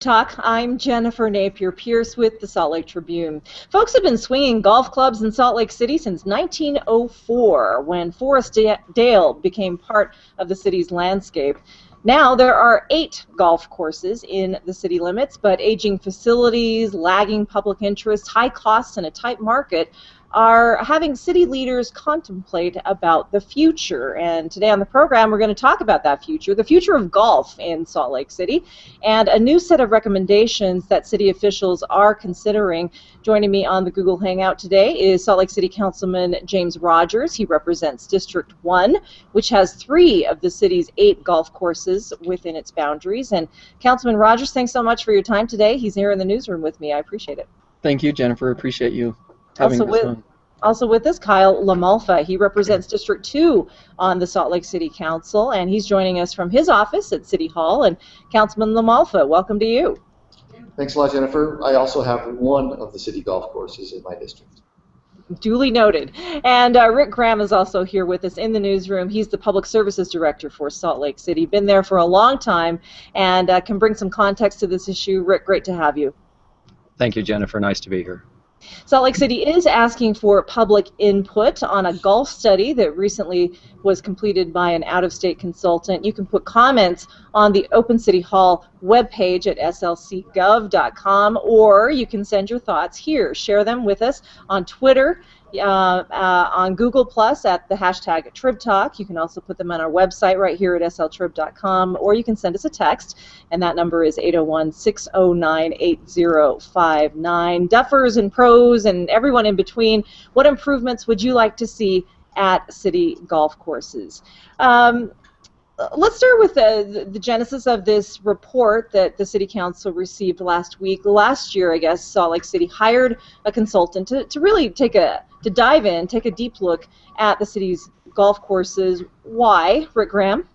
Talk. I'm Jennifer Napier-Pearce with the Salt Lake Tribune. Folks have been swinging golf clubs in Salt Lake City since 1904 when Forest Dale became part of the city's landscape. Now there are eight golf courses in the city limits, but aging facilities, lagging public interest, high costs, and a tight market are having city leaders contemplate about the future. And today on the program, we're going to talk about that future, the future of golf in Salt Lake City, and a new set of recommendations that city officials are considering. Joining me on the Google Hangout today is Salt Lake City Councilman James Rogers. He represents District 1, which has three of the city's eight golf courses within its boundaries. And Councilman Rogers, thanks so much for your time today. He's here in the newsroom with me. I appreciate it. Thank you, Jennifer. Appreciate you also with, also with us, Kyle LaMalfa. He represents District 2 on the Salt Lake City Council, and he's joining us from his office at City Hall. And Councilman LaMalfa, welcome to you. Thanks a lot, Jennifer. I also have one of the city golf courses in my district. Duly noted. And uh, Rick Graham is also here with us in the newsroom. He's the Public Services Director for Salt Lake City. Been there for a long time and uh, can bring some context to this issue. Rick, great to have you. Thank you, Jennifer. Nice to be here. Salt Lake City is asking for public input on a golf study that recently was completed by an out of state consultant. You can put comments on the Open City Hall webpage at slcgov.com or you can send your thoughts here. Share them with us on Twitter uh, uh, on Google Plus at the hashtag TribTalk. You can also put them on our website right here at sltrib.com, or you can send us a text, and that number is 801-609-8059. Duffers and pros and everyone in between, what improvements would you like to see at city golf courses? Um, let's start with the, the genesis of this report that the city council received last week. Last year, I guess, Salt Lake City hired a consultant to, to really take a to dive in, take a deep look at the city's golf courses. Why, Rick Graham?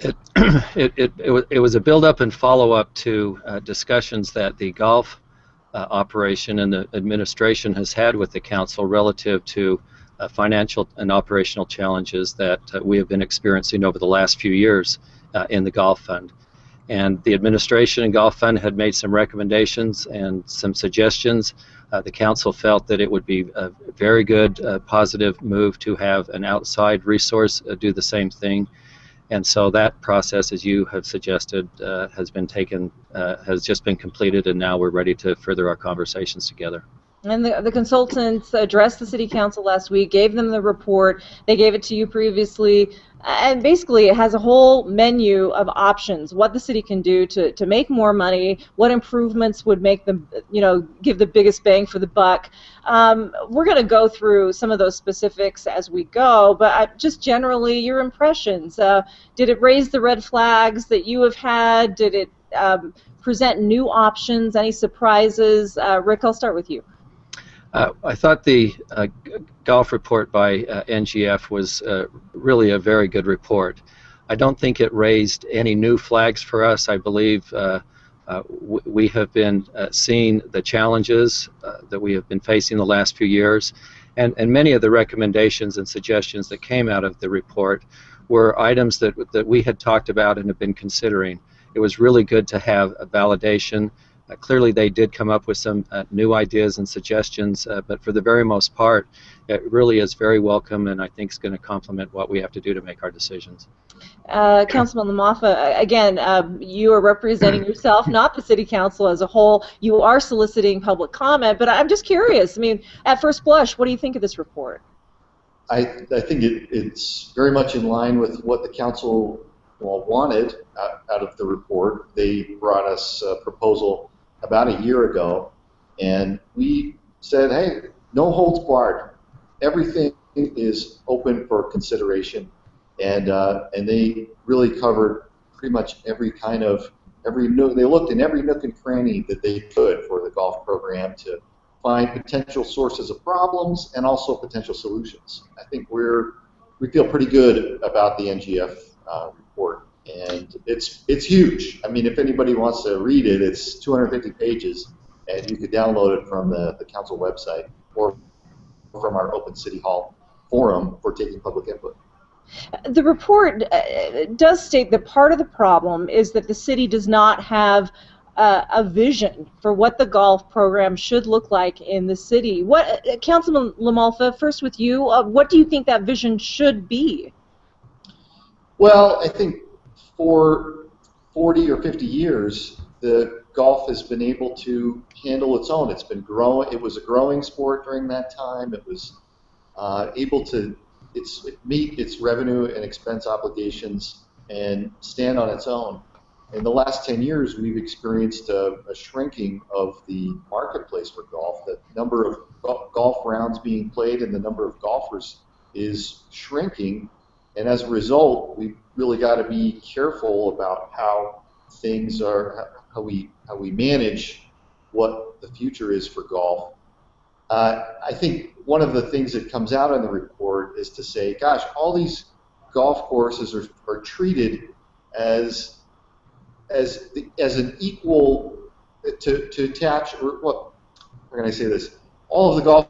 It, it, it, it, was, a build-up and follow-up to uh, discussions that the golf uh, operation and the administration has had with the council relative to uh, financial and operational challenges that uh, we have been experiencing over the last few years uh, in the Golf Fund. And the administration and Golf Fund had made some recommendations and some suggestions. Uh, the council felt that it would be a very good, uh, positive move to have an outside resource uh, do the same thing. And so that process, as you have suggested, has been taken, has just been completed, and now we're ready to further our conversations together. And the, the consultants addressed the city council last week, gave them the report. They gave it to you previously. And basically, it has a whole menu of options, what the city can do to, to make more money, what improvements would make them, you know, give the biggest bang for the buck. Um, we're going to go through some of those specifics as we go, but uh, just generally, your impressions. Uh, did it raise the red flags that you have had? Did it um, present new options? Any surprises? Uh, Rick, I'll start with you. Uh, I thought the uh, golf report by uh, NGF was uh, really a very good report. I don't think it raised any new flags for us. I believe uh, uh, we have been seeing the challenges that we have been facing the last few years, and, and many of the recommendations and suggestions that came out of the report were items that, that we had talked about and have been considering. It was really good to have a validation uh, clearly, they did come up with some uh, new ideas and suggestions, uh, but for the very most part, it really is very welcome and I think is going to complement what we have to do to make our decisions. Uh, Councilman LaMalfa, again, um, you are representing yourself, not the City Council as a whole. You are soliciting public comment, but I'm just curious. I mean, at first blush, what do you think of this report? I, I think it, it's very much in line with what the council well, wanted out, out of the report. They brought us a proposal about a year ago, and we said, hey, no holds barred. Everything is open for consideration, and uh, and they really covered pretty much every kind of every nook. They looked in every nook and cranny that they could for the golf program to find potential sources of problems and also potential solutions. I think we're we feel pretty good about the NGF uh, report and it's it's huge. I mean, if anybody wants to read it, it's 250 pages, and you could download it from the, the council website or from our Open City Hall forum for taking public input. The report uh, does state that part of the problem is that the city does not have uh, a vision for what the golf program should look like in the city. What, uh, Councilman LaMalfa, first with you, uh, what do you think that vision should be? Well, I think for 40 or 50 years, the golf has been able to handle its own. It's been growing. It was a growing sport during that time. It was uh, able to its, meet its revenue and expense obligations and stand on its own. In the last 10 years, we've experienced a, a shrinking of the marketplace for golf. The number of golf rounds being played and the number of golfers is shrinking. And as a result, we've really got to be careful about how things are, how we, how we manage what the future is for golf. Uh, I think one of the things that comes out in the report is to say, gosh, all these golf courses are, are treated as as as an equal to, to attach or what how can I say this? All of the golf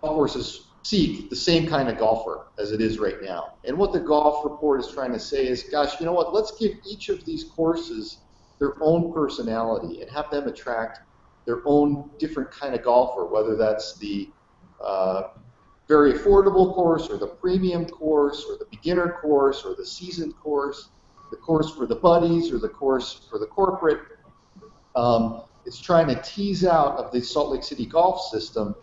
courses seek the same kind of golfer as it is right now. And what the golf report is trying to say is, gosh, you know what? Let's give each of these courses their own personality and have them attract their own different kind of golfer, whether that's the uh, very affordable course or the premium course or the beginner course or the seasoned course the course for the buddies or the course for the corporate. Um, it's trying to tease out of the Salt Lake City golf system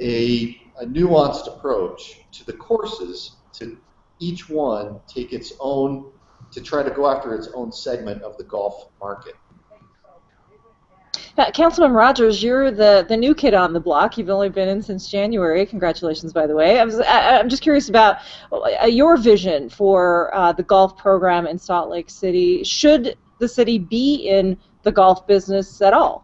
a, a nuanced approach to the courses to each one take its own to try to go after its own segment of the golf market. Councilman Rogers, you're the, the new kid on the block. You've only been in since January. Congratulations, by the way. I was, I, am just curious about uh, your vision for uh, the golf program in Salt Lake City. Should the city be in the golf business at all?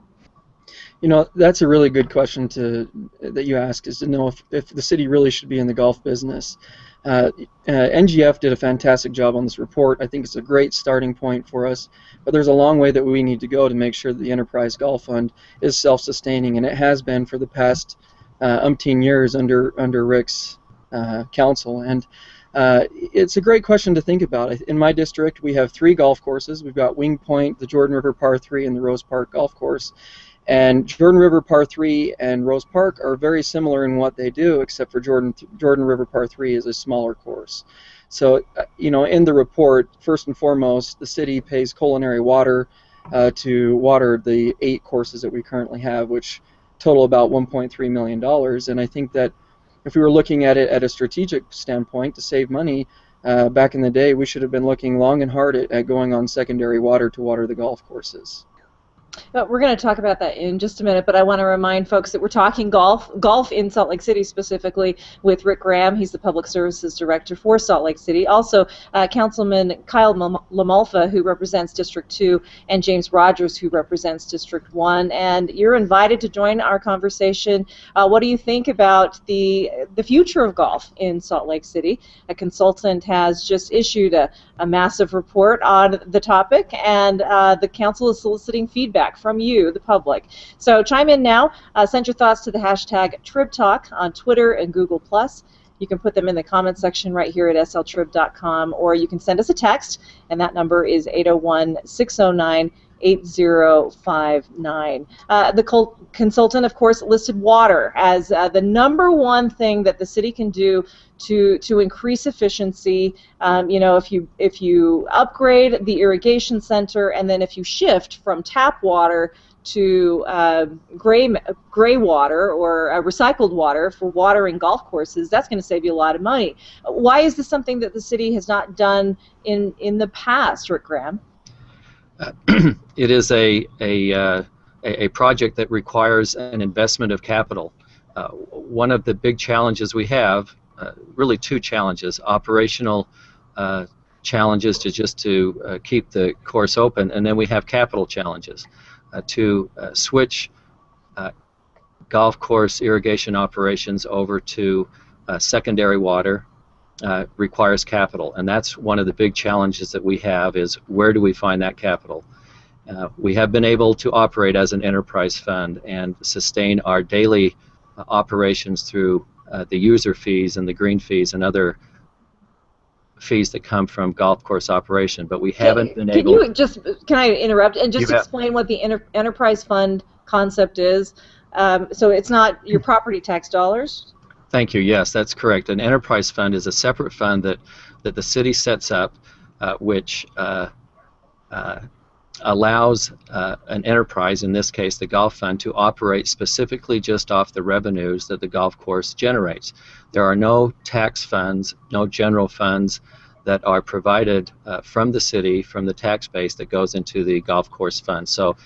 You know, that's a really good question to that you ask is to know if, if the city really should be in the golf business. Uh, uh, NGF did a fantastic job on this report. I think it's a great starting point for us, but there's a long way that we need to go to make sure that the Enterprise Golf Fund is self-sustaining, and it has been for the past uh, umpteen years under under Rick's uh, counsel. And uh, it's a great question to think about. In my district, we have three golf courses. We've got Wingpointe, the Jordan River Par 3, and the Rose Park Golf Course. And Jordan River Par 3 and Rose Park are very similar in what they do, except for Jordan Jordan River Par 3 is a smaller course. So, uh, you know, in the report, first and foremost, the city pays culinary water uh, to water the eight courses that we currently have, which total about 1.3 million dollars. And I think that if we were looking at it at a strategic standpoint to save money, uh, back in the day, we should have been looking long and hard at, at going on secondary water to water the golf courses. We're going to talk about that in just a minute, but I want to remind folks that we're talking golf, golf in Salt Lake City specifically with Rick Graham. He's the Public Services Director for Salt Lake City. Also, uh, Councilman Kyle LaMalfa, who represents District 2, and James Rogers, who represents District 1. And you're invited to join our conversation. Uh, what do you think about the, the future of golf in Salt Lake City? A consultant has just issued a, a massive report on the topic, and uh, the council is soliciting feedback feedback from you, the public. So chime in now. Uh, send your thoughts to the hashtag TribTalk on Twitter and Google+. You can put them in the comment section right here at sltrib.com, or you can send us a text, and that number is 801 609 8059. Uh, the col- consultant, of course, listed water as uh, the number one thing that the city can do to to increase efficiency. Um, you know, if you if you upgrade the irrigation center, and then if you shift from tap water to uh, gray gray water or uh, recycled water for watering golf courses, that's going to save you a lot of money. Why is this something that the city has not done in in the past, Rick Graham? Uh, it is a a, uh, a project that requires an investment of capital. Uh, one of the big challenges we have uh, really two challenges: operational uh, challenges to just to uh, keep the course open, and then we have capital challenges to switch golf course irrigation operations over to secondary water uh, requires capital, and that's one of the big challenges that we have is where do we find that capital? Uh, we have been able to operate as an enterprise fund and sustain our daily uh, operations through uh, the user fees and the green fees and other fees that come from golf course operation, but we haven't been can able. you just can I interrupt and just explain what the enter, enterprise fund concept is? Um, so it's not your property tax dollars. Thank you. Yes, that's correct. An enterprise fund is a separate fund that, that the city sets up, uh, which uh, uh, allows uh, an enterprise, in this case the golf fund, to operate specifically just off the revenues that the golf course generates. There are no tax funds, no general funds that are provided uh, from the city, from the tax base that goes into the golf course fund. So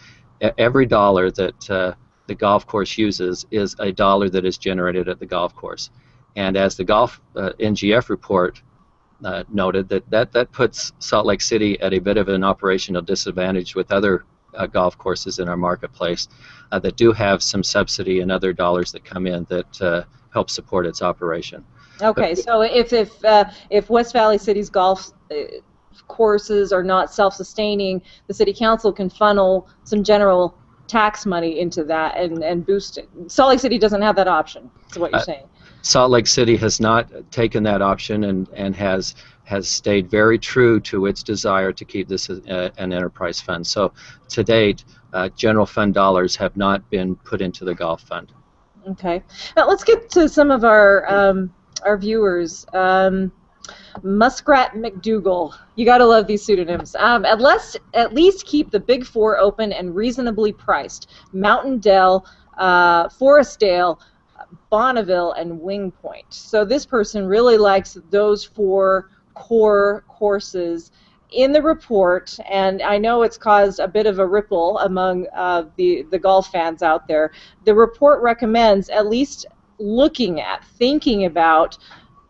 every dollar that uh, the golf course uses is a dollar that is generated at the golf course. And as the golf uh, NGF report uh, noted, that, that that puts Salt Lake City at a bit of an operational disadvantage with other uh, golf courses in our marketplace uh, that do have some subsidy and other dollars that come in that uh, help support its operation. Okay, so if if uh, if West Valley City's golf courses are not self-sustaining, the city council can funnel some general tax money into that and and boost it. Salt Lake City doesn't have that option. Is what you're Uh, saying? Salt Lake City has not taken that option and, and has has stayed very true to its desire to keep this uh, an enterprise fund. So to date, uh, general fund dollars have not been put into the golf fund. Okay. Now let's get to some of our um, our viewers. Um, Muskrat McDougal. You gotta love these pseudonyms. Um, at least at least keep the big four open and reasonably priced. Mountain Dell, uh, Forestdale, Bonneville, and Wingpointe. So this person really likes those four core courses in the report, and I know it's caused a bit of a ripple among uh, the the golf fans out there. The report recommends at least looking at, thinking about,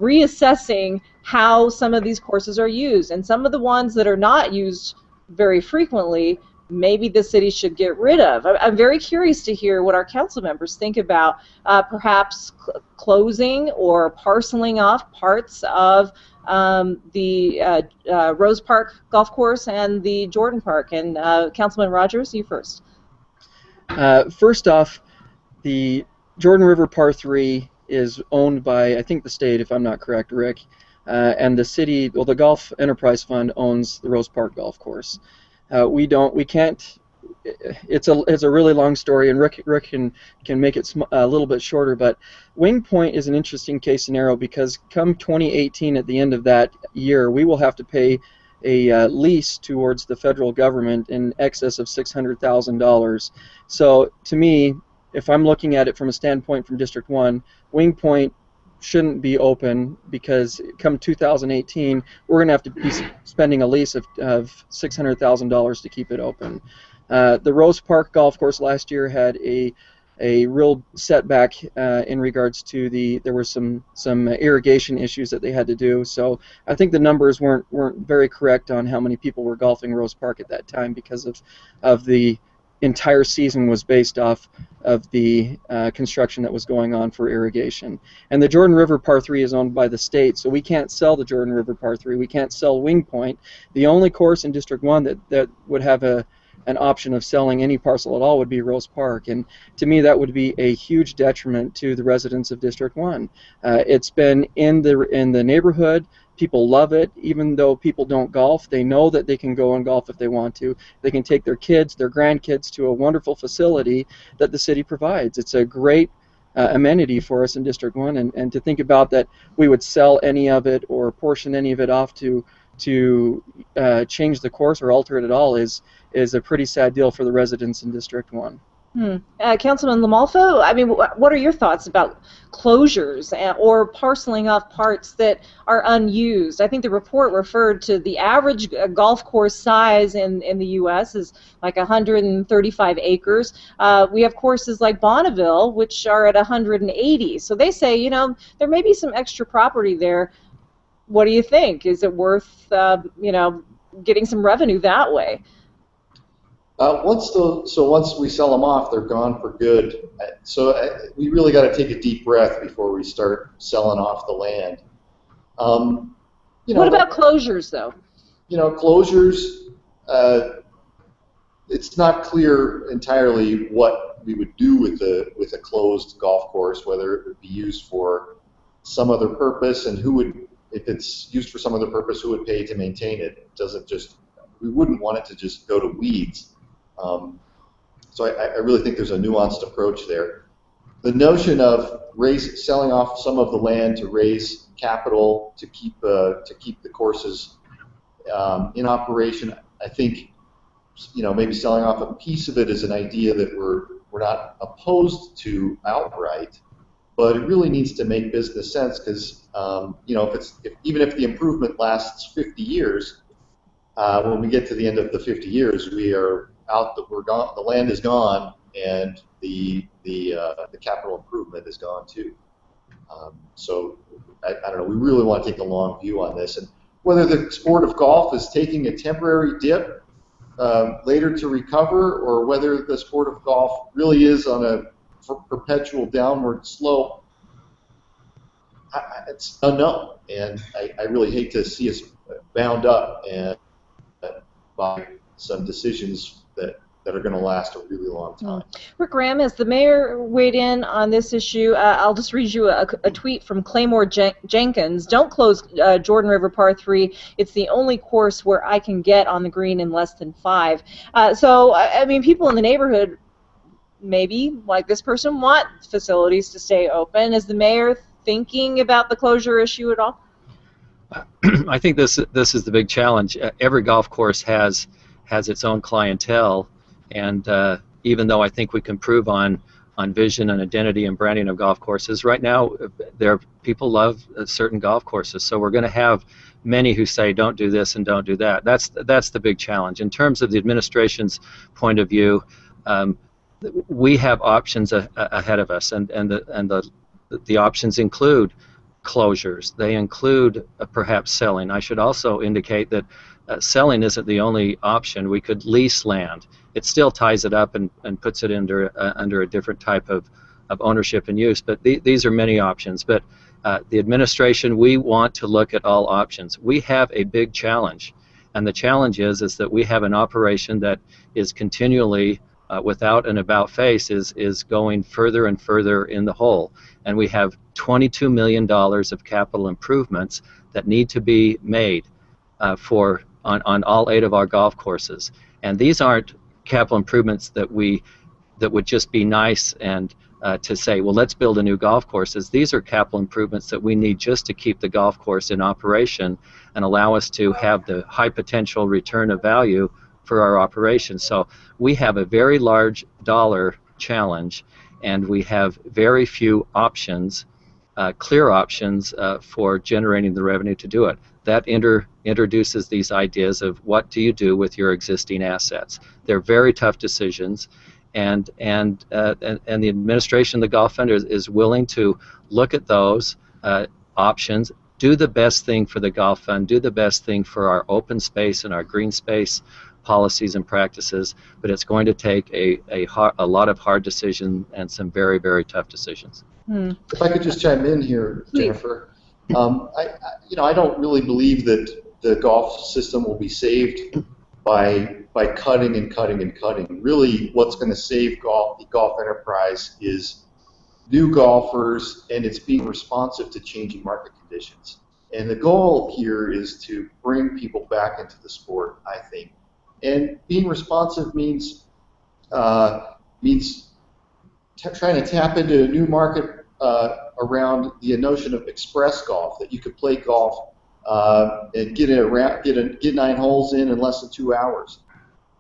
reassessing how some of these courses are used, and some of the ones that are not used very frequently. Maybe the city should get rid of. I'm very curious to hear what our council members think about uh, perhaps cl- closing or parceling off parts of um, the uh, uh, Rose Park Golf Course and the Jordan Park. And uh, Councilman Rogers, you first. Uh, first off, the Jordan River Par 3 is owned by, I think, the state, if I'm not correct, Rick. Uh, and the city, well, the Golf Enterprise Fund owns the Rose Park Golf Course. Uh, we don't, we can't. It's a it's a really long story, and Rick Rick can can make it a little bit shorter. But Wingpointe is an interesting case scenario because come 2018, at the end of that year, we will have to pay a uh, lease towards the federal government in excess of $600,000. So to me, if I'm looking at it from a standpoint from District 1, Wingpointe shouldn't be open because come 2018, we're going to have to be spending a lease of, of $600,000 to keep it open. Uh, the Rose Park Golf Course last year had a a real setback uh, in regards to the there were some some irrigation issues that they had to do. So I think the numbers weren't weren't very correct on how many people were golfing Rose Park at that time because of of the entire season was based off of the uh, construction that was going on for irrigation. And the Jordan River Par 3 is owned by the state, so we can't sell the Jordan River Par 3. We can't sell Wingpointe. The only course in District 1 that, that would have a an option of selling any parcel at all would be Rose Park. And to me, that would be a huge detriment to the residents of District 1. Uh, it's been in the in the neighborhood. People love it, even though people don't golf. They know that they can go and golf if they want to. They can take their kids, their grandkids, to a wonderful facility that the city provides. It's a great uh, amenity for us in District 1, and, and to think about that we would sell any of it or portion any of it off to to uh, change the course or alter it at all is is a pretty sad deal for the residents in District 1. Hmm. Uh, Councilman LaMalfa, I mean, wh- what are your thoughts about closures or parceling off parts that are unused? I think the report referred to the average uh, golf course size in, in the U.S. is like 135 acres. Uh, we have courses like Bonneville, which are at 180. So they say, you know, there may be some extra property there. What do you think? Is it worth, uh, you know, getting some revenue that way? Uh, once the so once we sell them off, they're gone for good. So uh, we really got to take a deep breath before we start selling off the land. Um, you know, What about closures, though? you know closures? Uh, it's not clear entirely what we would do with the with a closed golf course, whether it would be used for some other purpose, and who would if it's used for some other purpose, who would pay to maintain it? It doesn't just, we wouldn't want it to just go to weeds. Um, so I, I really think there's a nuanced approach there. The notion of raise, selling off some of the land to raise capital to keep uh, to keep the courses um, in operation, I think, you know, maybe selling off a piece of it is an idea that we're we're not opposed to outright, but it really needs to make business sense because um, you know if it's if, even if the improvement lasts 50 years, uh, when we get to the end of the 50 years, we are out. The, we're gone. The land is gone, and the the uh, the capital improvement is gone too. Um, so I, I don't know. We really want to take a long view on this, and whether the sport of golf is taking a temporary dip uh, later to recover, or whether the sport of golf really is on a perpetual downward slope, I, it's unknown. And I, I, really hate to see us bound up and uh, by some decisions that that are going to last a really long hmm. time. Rick Graham, as the mayor weighed in on this issue, uh, I'll just read you a, a tweet from Claymore Jen- Jenkins. Don't close uh, Jordan River Par 3. It's the only course where I can get on the green in less than five. Uh, so, I mean, people in the neighborhood maybe, like this person, want facilities to stay open. Is the mayor thinking about the closure issue at all? I think this this is the big challenge. Uh, every golf course has has its own clientele, and uh, even though I think we can prove on on vision and identity and branding of golf courses, right now there people love uh, certain golf courses. So we're going to have many who say don't do this and don't do that. That's that's the big challenge in terms of the administration's point of view. Um, we have options a, a, ahead of us, and and the and the the options include closures. They include uh, perhaps selling. I should also indicate that uh, selling isn't the only option. We could lease land. It still ties it up and, and puts it under uh, under a different type of, of ownership and use. But the, these are many options. But uh, the administration, we want to look at all options. We have a big challenge, and the challenge is is that we have an operation that is continually uh, without an about face is is going further and further in the hole. And we have 22 million dollars of capital improvements that need to be made uh, for on, on all eight of our golf courses. And these aren't capital improvements that we that would just be nice and uh, to say, well, let's build a new golf courses. These are capital improvements that we need just to keep the golf course in operation and allow us to have the high potential return of value for our operation. So we have a very large dollar challenge, and we have very few options, uh, clear options uh, for generating the revenue to do it that inter, introduces these ideas of what do you do with your existing assets. They're very tough decisions, and and uh, and, and, the administration, of the Golf Fund, is, is willing to look at those uh, options, do the best thing for the Golf Fund, do the best thing for our open space and our green space policies and practices, but it's going to take a, a, a lot of hard decisions and some very, very tough decisions. Hmm. If I could just chime in here, Jennifer. Um, I, I, you know, I don't really believe that the golf system will be saved by by cutting and cutting and cutting. Really, what's going to save golf, the golf enterprise, is new golfers, and it's being responsive to changing market conditions. And the goal here is to bring people back into the sport. I think, and being responsive means uh, means trying to tap into a new market uh, around the notion of express golf, that you could play golf uh, and get, a, get, a, get nine holes in in less than two hours.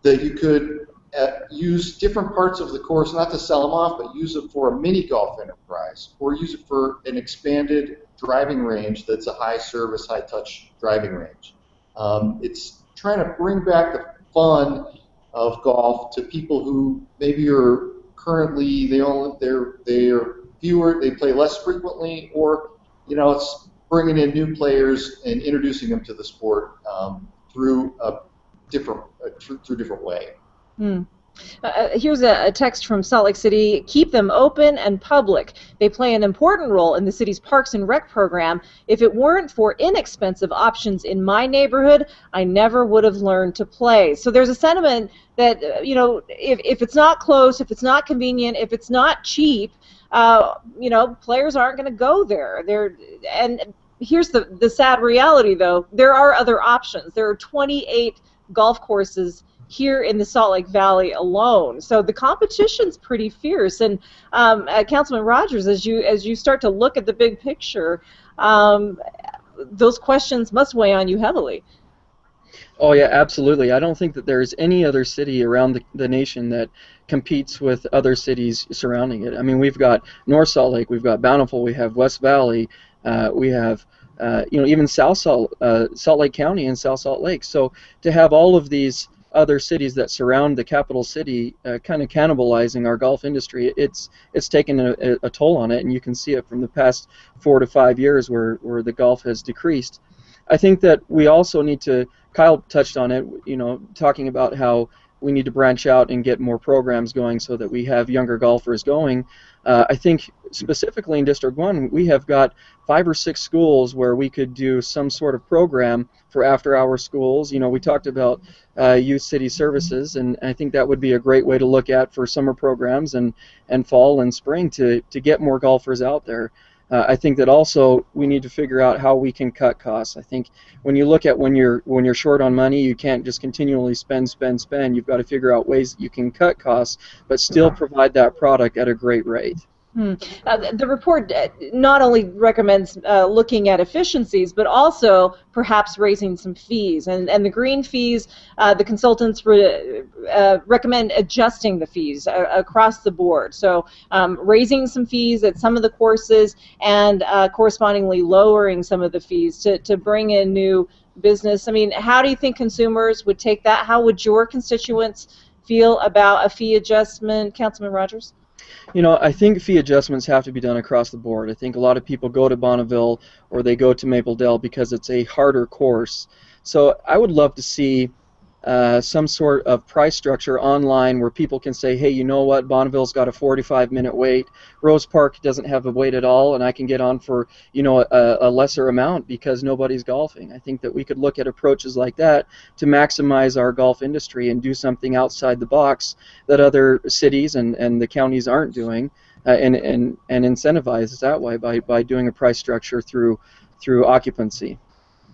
That you could uh, use different parts of the course, not to sell them off, but use it for a mini golf enterprise, or use it for an expanded driving range that's a high service, high touch driving range. Um, it's trying to bring back the fun of golf to people who maybe are currently they only they're they're fewer, they play less frequently, or you know, it's bringing in new players and introducing them to the sport um, through a different uh, through, through, different way. Hmm. Uh, uh, here's a, a, text from Salt Lake City. Keep them open and public. They play an important role in the city's Parks and Rec program. If it weren't for inexpensive options in my neighborhood, I never would have learned to play. So there's a sentiment that, uh, you know, if, if it's not close, if it's not convenient, if it's not cheap, uh, you know, players aren't going to go there. They're and here's the the sad reality, though. There are other options. There are 28 golf courses here in the Salt Lake Valley alone. So the competition's pretty fierce. And um, uh, Councilman Rogers, as you as you start to look at the big picture, um, those questions must weigh on you heavily. Oh yeah, absolutely. I don't think that there's any other city around the, the nation that competes with other cities surrounding it. I mean, we've got North Salt Lake, we've got Bountiful, we have West Valley, uh, we have uh, you know even South Salt uh, Salt Lake County and South Salt Lake. So to have all of these other cities that surround the capital city uh, kind of cannibalizing our golf industry, it's it's taken a, a, toll on it, and you can see it from the past four to five years where where the golf has decreased. I think that we also need to. Kyle touched on it, you know, talking about how we need to branch out and get more programs going so that we have younger golfers going. Uh, I think specifically in District 1, we have got five or six schools where we could do some sort of program for after hour schools. You know, we talked about uh, youth city services, and I think that would be a great way to look at for summer programs and, and fall and spring to, to get more golfers out there. Uh, I think that also we need to figure out how we can cut costs. I think when you look at when you're when you're short on money, you can't just continually spend, spend, spend. You've got to figure out ways that you can cut costs, but still provide that product at a great rate. Hmm. Uh, the report uh, not only recommends uh, looking at efficiencies, but also perhaps raising some fees. And, and the green fees, uh, the consultants re, uh, recommend adjusting the fees uh, across the board. So um, raising some fees at some of the courses and correspondingly lowering some of the fees to, to bring in new business. I mean, how do you think consumers would take that? How would your constituents feel about a fee adjustment, Councilman Rogers? You know, I think fee adjustments have to be done across the board. I think a lot of people go to Bonneville or they go to Maple Dell because it's a harder course. So I would love to see uh, some sort of price structure online where people can say, hey, you know what, Bonneville's got a 45 minute wait. Rose Park doesn't have a wait at all, and I can get on for, you know, a, a lesser amount because nobody's golfing. I think that we could look at approaches like that to maximize our golf industry and do something outside the box that other cities and, and the counties aren't doing. Uh, and, and, and incentivize that way by, by doing a price structure through through occupancy.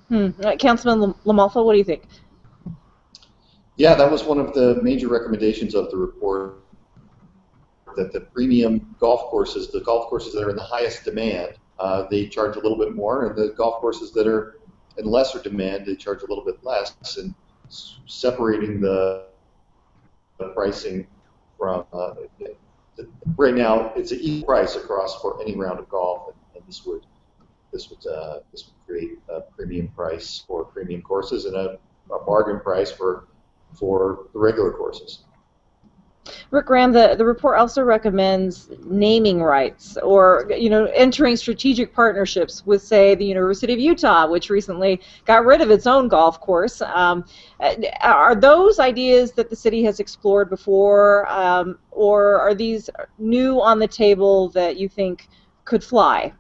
Hmm. Uh, Councilman LaMalfa, what do you think? Yeah, that was one of the major recommendations of the report that the premium golf courses, the golf courses that are in the highest demand, uh, they charge a little bit more, and the golf courses that are in lesser demand, they charge a little bit less, and separating the, the pricing from uh, right now it's an equal price across for any round of golf, and, and this would this would uh, this would create a premium price for premium courses and a, a bargain price for for the regular courses. Rick Graham, the, the report also recommends naming rights or you know entering strategic partnerships with, say, the University of Utah, which recently got rid of its own golf course. Um, are those ideas that the city has explored before, um, or are these new on the table that you think could fly?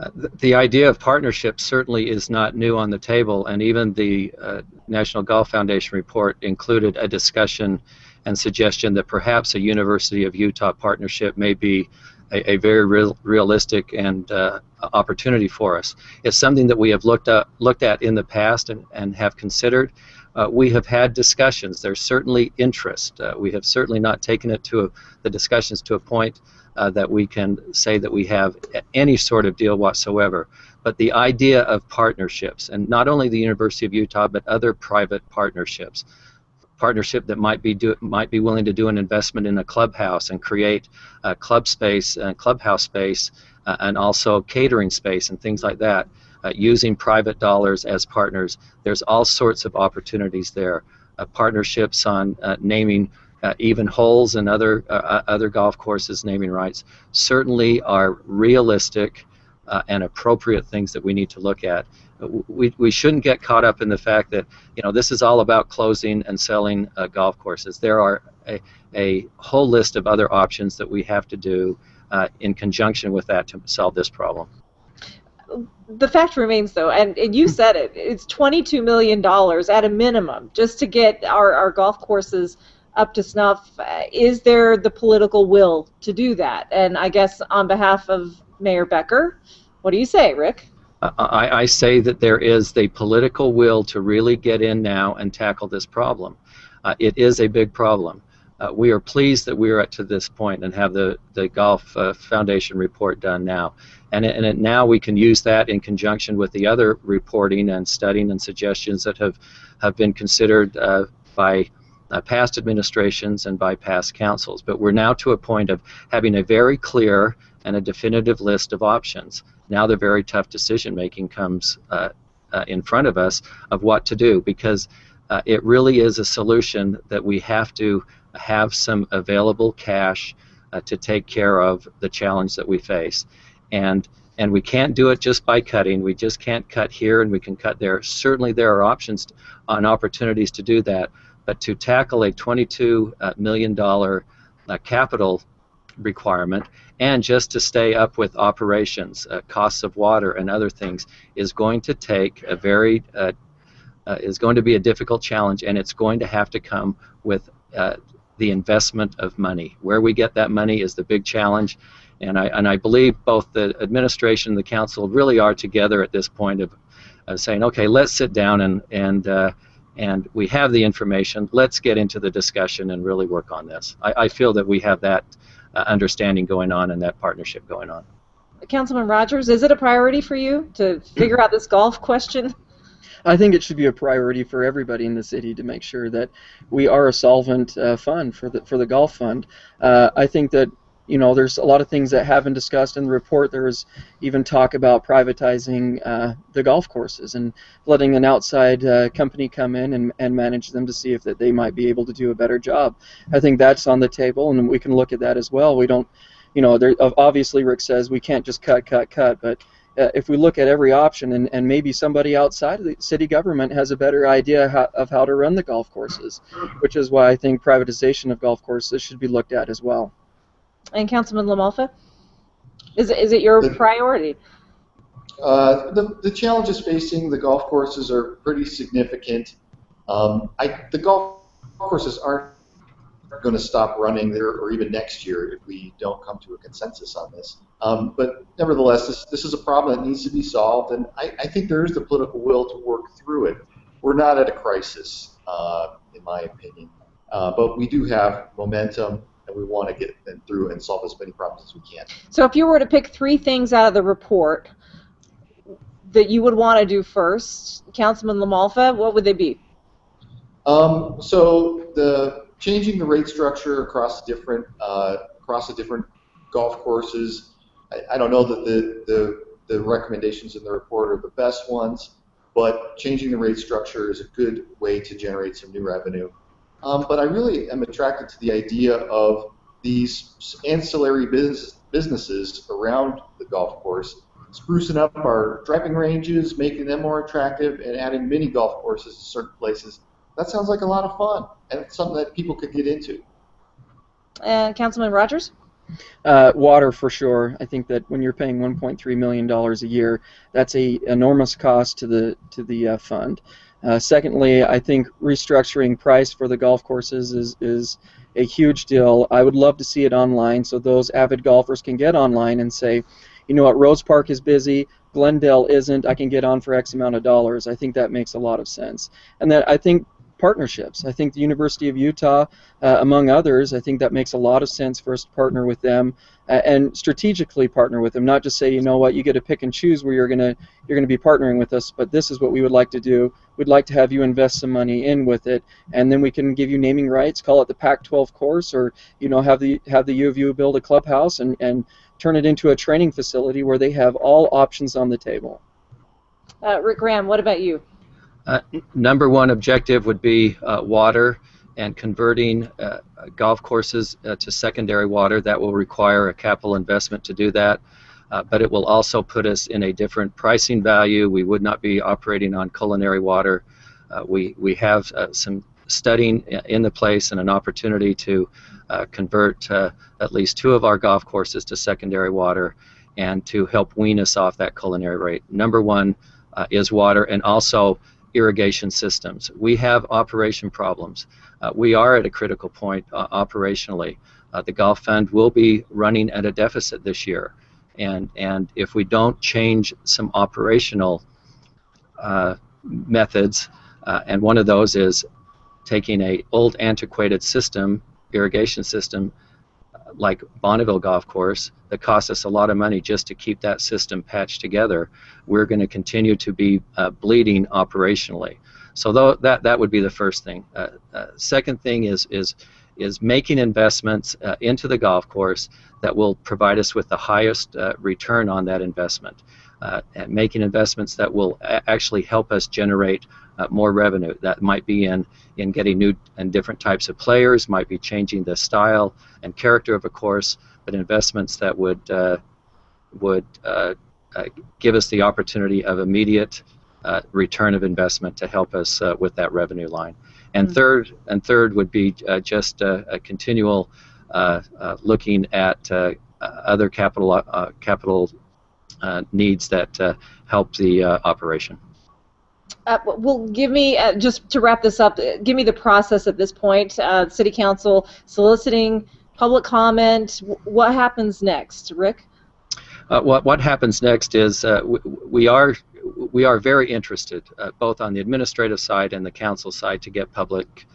Uh, the idea of partnership certainly is not new on the table, and even the uh, National Golf Foundation report included a discussion and suggestion that perhaps a University of Utah partnership may be a, a very real, realistic and uh, opportunity for us. It's something that we have looked up, looked at in the past and, and have considered. Uh, we have had discussions. There's certainly interest. Uh, we have certainly not taken it to a, the discussions to a point uh, that we can say that we have any sort of deal whatsoever. But the idea of partnerships, and not only the University of Utah, but other private partnerships, partnership that might be do, might be willing to do an investment in a clubhouse and create a club space and clubhouse space, uh, and also catering space and things like that. Uh, using private dollars as partners, there's all sorts of opportunities there. Uh, partnerships on uh, naming uh, even holes and other uh, other golf courses naming rights certainly are realistic and appropriate things that we need to look at. We, we shouldn't get caught up in the fact that you know this is all about closing and selling golf courses. There are a, a whole list of other options that we have to do uh, in conjunction with that to solve this problem the fact remains though and, and you said it it's 22 million dollars at a minimum just to get our, our golf courses up to snuff. Uh, is there the political will to do that? And I guess on behalf of Mayor Becker, what do you say, Rick? I, I say that there is the political will to really get in now and tackle this problem. Uh, it is a big problem. Uh, we are pleased that we are at to this point and have the, the Golf uh, Foundation report done now. And, it, and it, now we can use that in conjunction with the other reporting and studying and suggestions that have, have been considered uh, by uh, past administrations and by past councils. But we're now to a point of having a very clear and a definitive list of options. Now the very tough decision making comes uh, uh, in front of us of what to do because uh, it really is a solution that we have to have some available cash uh, to take care of the challenge that we face. And and we can't do it just by cutting. We just can't cut here and we can cut there. Certainly there are options and opportunities to do that, but to tackle a $22 uh, uh, capital requirement and just to stay up with operations, uh, costs of water, and other things is going to take a very uh, uh, is going to be a difficult challenge, and it's going to have to come with uh, the investment of money. Where we get that money is the big challenge, and I and I believe both the administration and the council really are together at this point of, of saying, okay, let's sit down and and uh, and we have the information. Let's get into the discussion and really work on this. I, I feel that we have that uh, understanding going on and that partnership going on. Councilman Rogers, is it a priority for you to figure out this golf question? I think it should be a priority for everybody in the city to make sure that we are a solvent uh, fund for the for the golf fund. Uh, I think that you know there's a lot of things that haven't discussed in the report. There was even talk about privatizing uh, the golf courses and letting an outside uh, company come in and, and manage them to see if that they might be able to do a better job. I think that's on the table, and we can look at that as well. We don't, you know, there obviously Rick says we can't just cut, cut, cut, but uh, if we look at every option and, and maybe somebody outside of the city government has a better idea how, of how to run the golf courses, which is why I think privatization of golf courses should be looked at as well. And Councilman LaMalfa, is it, is it your the, priority? Uh, the, the challenges facing the golf courses are pretty significant. Um, I, the golf courses aren't going to stop running there or even next year if we don't come to a consensus on this. Um, but nevertheless, this, this is a problem that needs to be solved, and I, I think there is the political will to work through it. We're not at a crisis, uh, in my opinion, uh, but we do have momentum, and we want to get them through and solve as many problems as we can. So, if you were to pick three things out of the report that you would want to do first, Councilman LaMalfa, what would they be? Um, so the changing the rate structure across different uh, across the different golf courses. I, I don't know that the, the the recommendations in the report are the best ones, but changing the rate structure is a good way to generate some new revenue. Um, but I really am attracted to the idea of these ancillary business, businesses around the golf course, sprucing up our driving ranges, making them more attractive, and adding mini golf courses to certain places that sounds like a lot of fun, and it's something that people could get into. And Councilman Rogers? Uh, water for sure. I think that when you're paying 1.3 million dollars a year, that's a enormous cost to the to the uh, fund. Uh, secondly, I think restructuring price for the golf courses is is a huge deal. I would love to see it online so those avid golfers can get online and say, you know what, Rose Park is busy. Glendale isn't. I can get on for X amount of dollars. I think that makes a lot of sense. And that I think partnerships. I think the University of Utah, uh, among others, I think that makes a lot of sense for us to partner with them uh, and strategically partner with them. Not just say, you know what, you get to pick and choose where you're gonna you're gonna be partnering with us, but this is what we would like to do. We'd like to have you invest some money in with it, and then we can give you naming rights, call it the Pac-12 course, or you know have the have the U of U build a clubhouse and and turn it into a training facility where they have all options on the table. Uh, Rick Graham, what about you? Uh, number one objective would be uh, water and converting uh, golf courses uh, to secondary water. That will require a capital investment to do that, uh, but it will also put us in a different pricing value. We would not be operating on culinary water. Uh, we, we have some studying in the place and an opportunity to convert at least two of our golf courses to secondary water and to help wean us off that culinary rate. Number one is water and also irrigation systems. We have operation problems. Uh, we are at a critical point uh, operationally. Uh, the Golf Fund will be running at a deficit this year. and and if we don't change some operational uh, methods, uh, and one of those is taking a old antiquated system, irrigation system, like Bonneville Golf Course, that costs us a lot of money just to keep that system patched together. We're going to continue to be uh, bleeding operationally. So though, that that would be the first thing. Uh, uh, second thing is is is making investments uh, into the golf course that will provide us with the highest uh, return on that investment. Uh, making investments that will actually help us generate uh, more revenue. That might be in, in getting new and different types of players, might be changing the style and character of a course, but investments that would uh, would uh, uh, give us the opportunity of immediate uh, return of investment to help us with that revenue line. And mm-hmm. third, and third would be just a, a continual looking at other capital capital Uh, needs that uh, help the uh, operation. Uh, well, give me uh, just to wrap this up. Uh, give me the process at this point. Uh, City Council soliciting public comment. What happens next, Rick? Uh, what What happens next is we, we, are we are very interested, both on the administrative side and the council side, to get public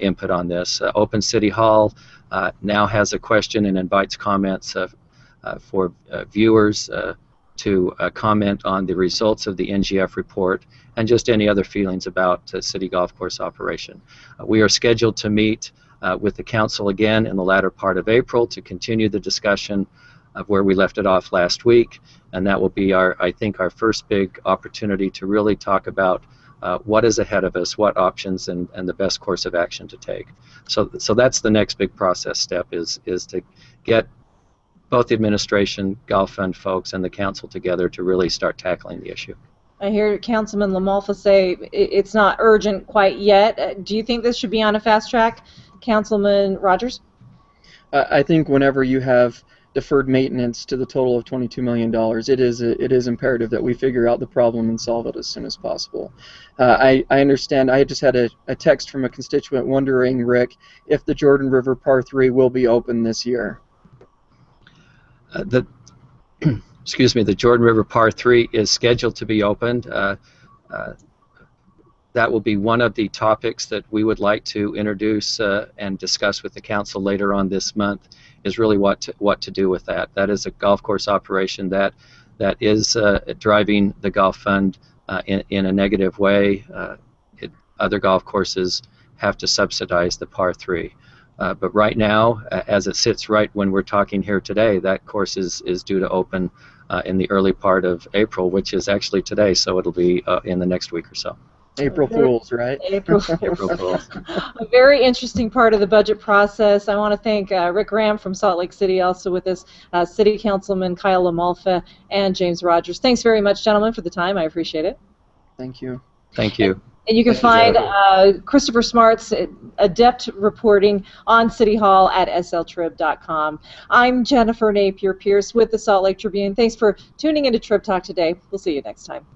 input on this. Open City Hall now has a question and invites comments for viewers to uh, comment on the results of the NGF report and just any other feelings about uh, City Golf Course operation. Uh, we are scheduled to meet uh, with the Council again in the latter part of April to continue the discussion of where we left it off last week, and that will be our, I think, our first big opportunity to really talk about uh, what is ahead of us, what options, and, and the best course of action to take. So, so that's the next big process step is is to get both the administration, Golf Fund folks, and the council together to really start tackling the issue. I hear Councilman LaMalfa say it's not urgent quite yet. Uh, do you think this should be on a fast track, Councilman Rogers? I think whenever you have deferred maintenance to the total of $22 million, it is it is imperative that we figure out the problem and solve it as soon as possible. Uh, I, I understand. I just had a, a text from a constituent wondering, Rick, if the Jordan River Par 3 will be open this year. Uh, the excuse me, the Jordan River Par 3 is scheduled to be opened. Uh, uh, that will be one of the topics that we would like to introduce uh, and discuss with the council later on this month. Is really what to, what to do with that. That is a golf course operation that that is uh, driving the golf fund uh, in, in a negative way. It, other golf courses have to subsidize the par three. Uh, but right now, as it sits right when we're talking here today, that course is, is due to open uh, in the early part of April, which is actually today, so it'll be uh, in the next week or so. April Fools, right? April Fools. a very interesting part of the budget process. I want to thank uh, Rick Graham from Salt Lake City, also with us, uh, City Councilman Kyle LaMalfa and James Rogers. Thanks very much, gentlemen, for the time. I appreciate it. Thank you. Thank you. And you can find uh, Christopher Smart's adept reporting on City Hall at sltrib.com. I'm Jennifer Napier-Pearce with the Salt Lake Tribune. Thanks for tuning into Trib Talk today. We'll see you next time.